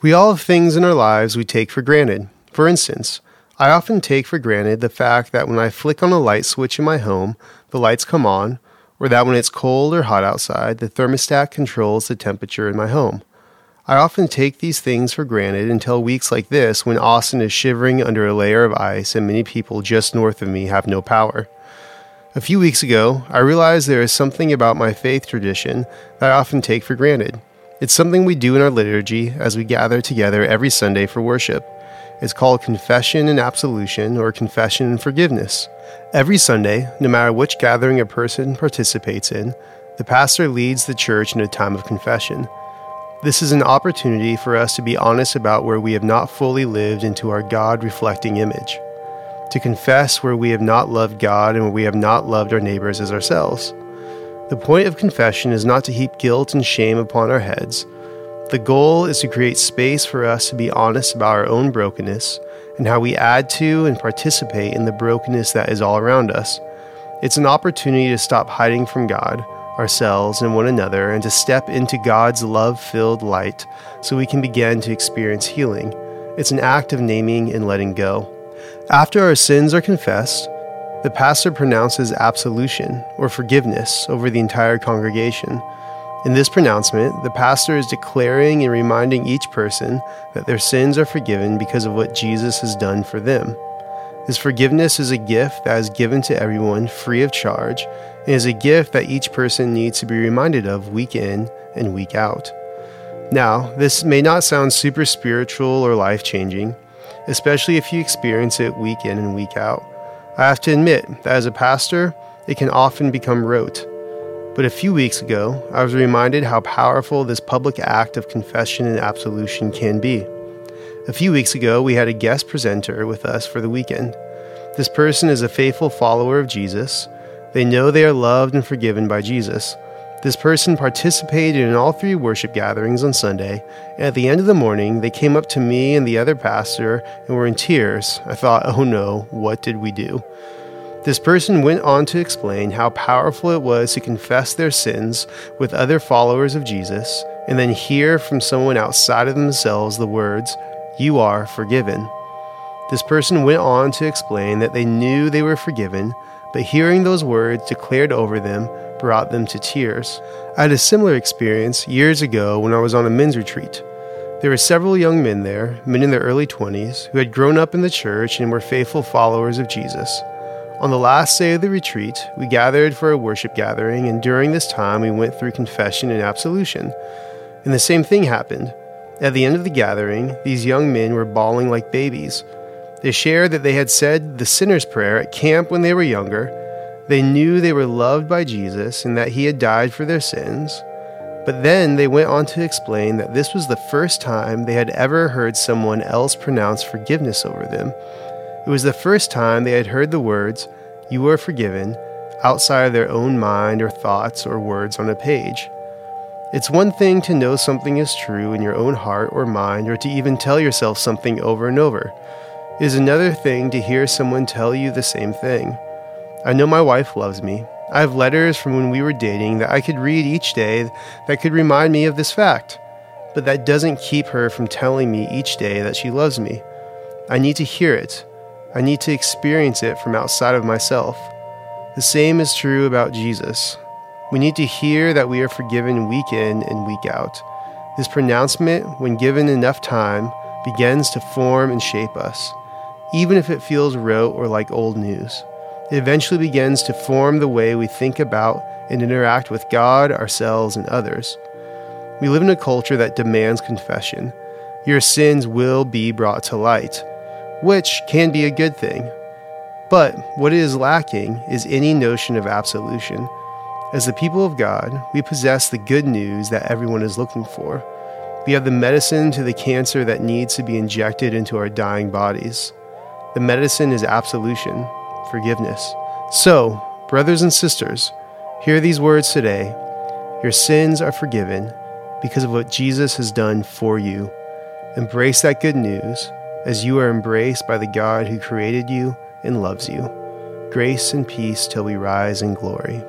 We all have things in our lives we take for granted. For instance, I often take for granted the fact that when I flick on a light switch in my home, the lights come on, or that when it's cold or hot outside, the thermostat controls the temperature in my home. I often take these things for granted until weeks like this when Austin is shivering under a layer of ice and many people just north of me have no power. A few weeks ago, I realized there is something about my faith tradition that I often take for granted. It's something we do in our liturgy as we gather together every Sunday for worship. It's called confession and absolution or confession and forgiveness. Every Sunday, no matter which gathering a person participates in, the pastor leads the church in a time of confession. This is an opportunity for us to be honest about where we have not fully lived into our God reflecting image, to confess where we have not loved God and where we have not loved our neighbors as ourselves. The point of confession is not to heap guilt and shame upon our heads. The goal is to create space for us to be honest about our own brokenness and how we add to and participate in the brokenness that is all around us. It's an opportunity to stop hiding from God, ourselves, and one another, and to step into God's love filled light so we can begin to experience healing. It's an act of naming and letting go. After our sins are confessed, the pastor pronounces absolution, or forgiveness, over the entire congregation. In this pronouncement, the pastor is declaring and reminding each person that their sins are forgiven because of what Jesus has done for them. This forgiveness is a gift that is given to everyone free of charge and is a gift that each person needs to be reminded of week in and week out. Now, this may not sound super spiritual or life changing, especially if you experience it week in and week out. I have to admit that as a pastor, it can often become rote. But a few weeks ago, I was reminded how powerful this public act of confession and absolution can be. A few weeks ago, we had a guest presenter with us for the weekend. This person is a faithful follower of Jesus. They know they are loved and forgiven by Jesus. This person participated in all three worship gatherings on Sunday, and at the end of the morning, they came up to me and the other pastor and were in tears. I thought, oh no, what did we do? This person went on to explain how powerful it was to confess their sins with other followers of Jesus and then hear from someone outside of themselves the words, You are forgiven. This person went on to explain that they knew they were forgiven, but hearing those words declared over them brought them to tears. I had a similar experience years ago when I was on a men's retreat. There were several young men there, men in their early 20s, who had grown up in the church and were faithful followers of Jesus. On the last day of the retreat, we gathered for a worship gathering, and during this time, we went through confession and absolution. And the same thing happened. At the end of the gathering, these young men were bawling like babies. They shared that they had said the sinner's prayer at camp when they were younger they knew they were loved by Jesus and that he had died for their sins. But then they went on to explain that this was the first time they had ever heard someone else pronounce forgiveness over them. It was the first time they had heard the words, You are forgiven, outside of their own mind or thoughts or words on a page. It's one thing to know something is true in your own heart or mind or to even tell yourself something over and over. It is another thing to hear someone tell you the same thing. I know my wife loves me. I have letters from when we were dating that I could read each day that could remind me of this fact, but that doesn't keep her from telling me each day that she loves me. I need to hear it. I need to experience it from outside of myself. The same is true about Jesus. We need to hear that we are forgiven week in and week out. This pronouncement, when given enough time, begins to form and shape us, even if it feels rote or like old news. It eventually begins to form the way we think about and interact with God, ourselves, and others. We live in a culture that demands confession. Your sins will be brought to light, which can be a good thing. But what is lacking is any notion of absolution. As the people of God, we possess the good news that everyone is looking for. We have the medicine to the cancer that needs to be injected into our dying bodies. The medicine is absolution, forgiveness. So, brothers and sisters, hear these words today. Your sins are forgiven because of what Jesus has done for you. Embrace that good news as you are embraced by the God who created you and loves you. Grace and peace till we rise in glory.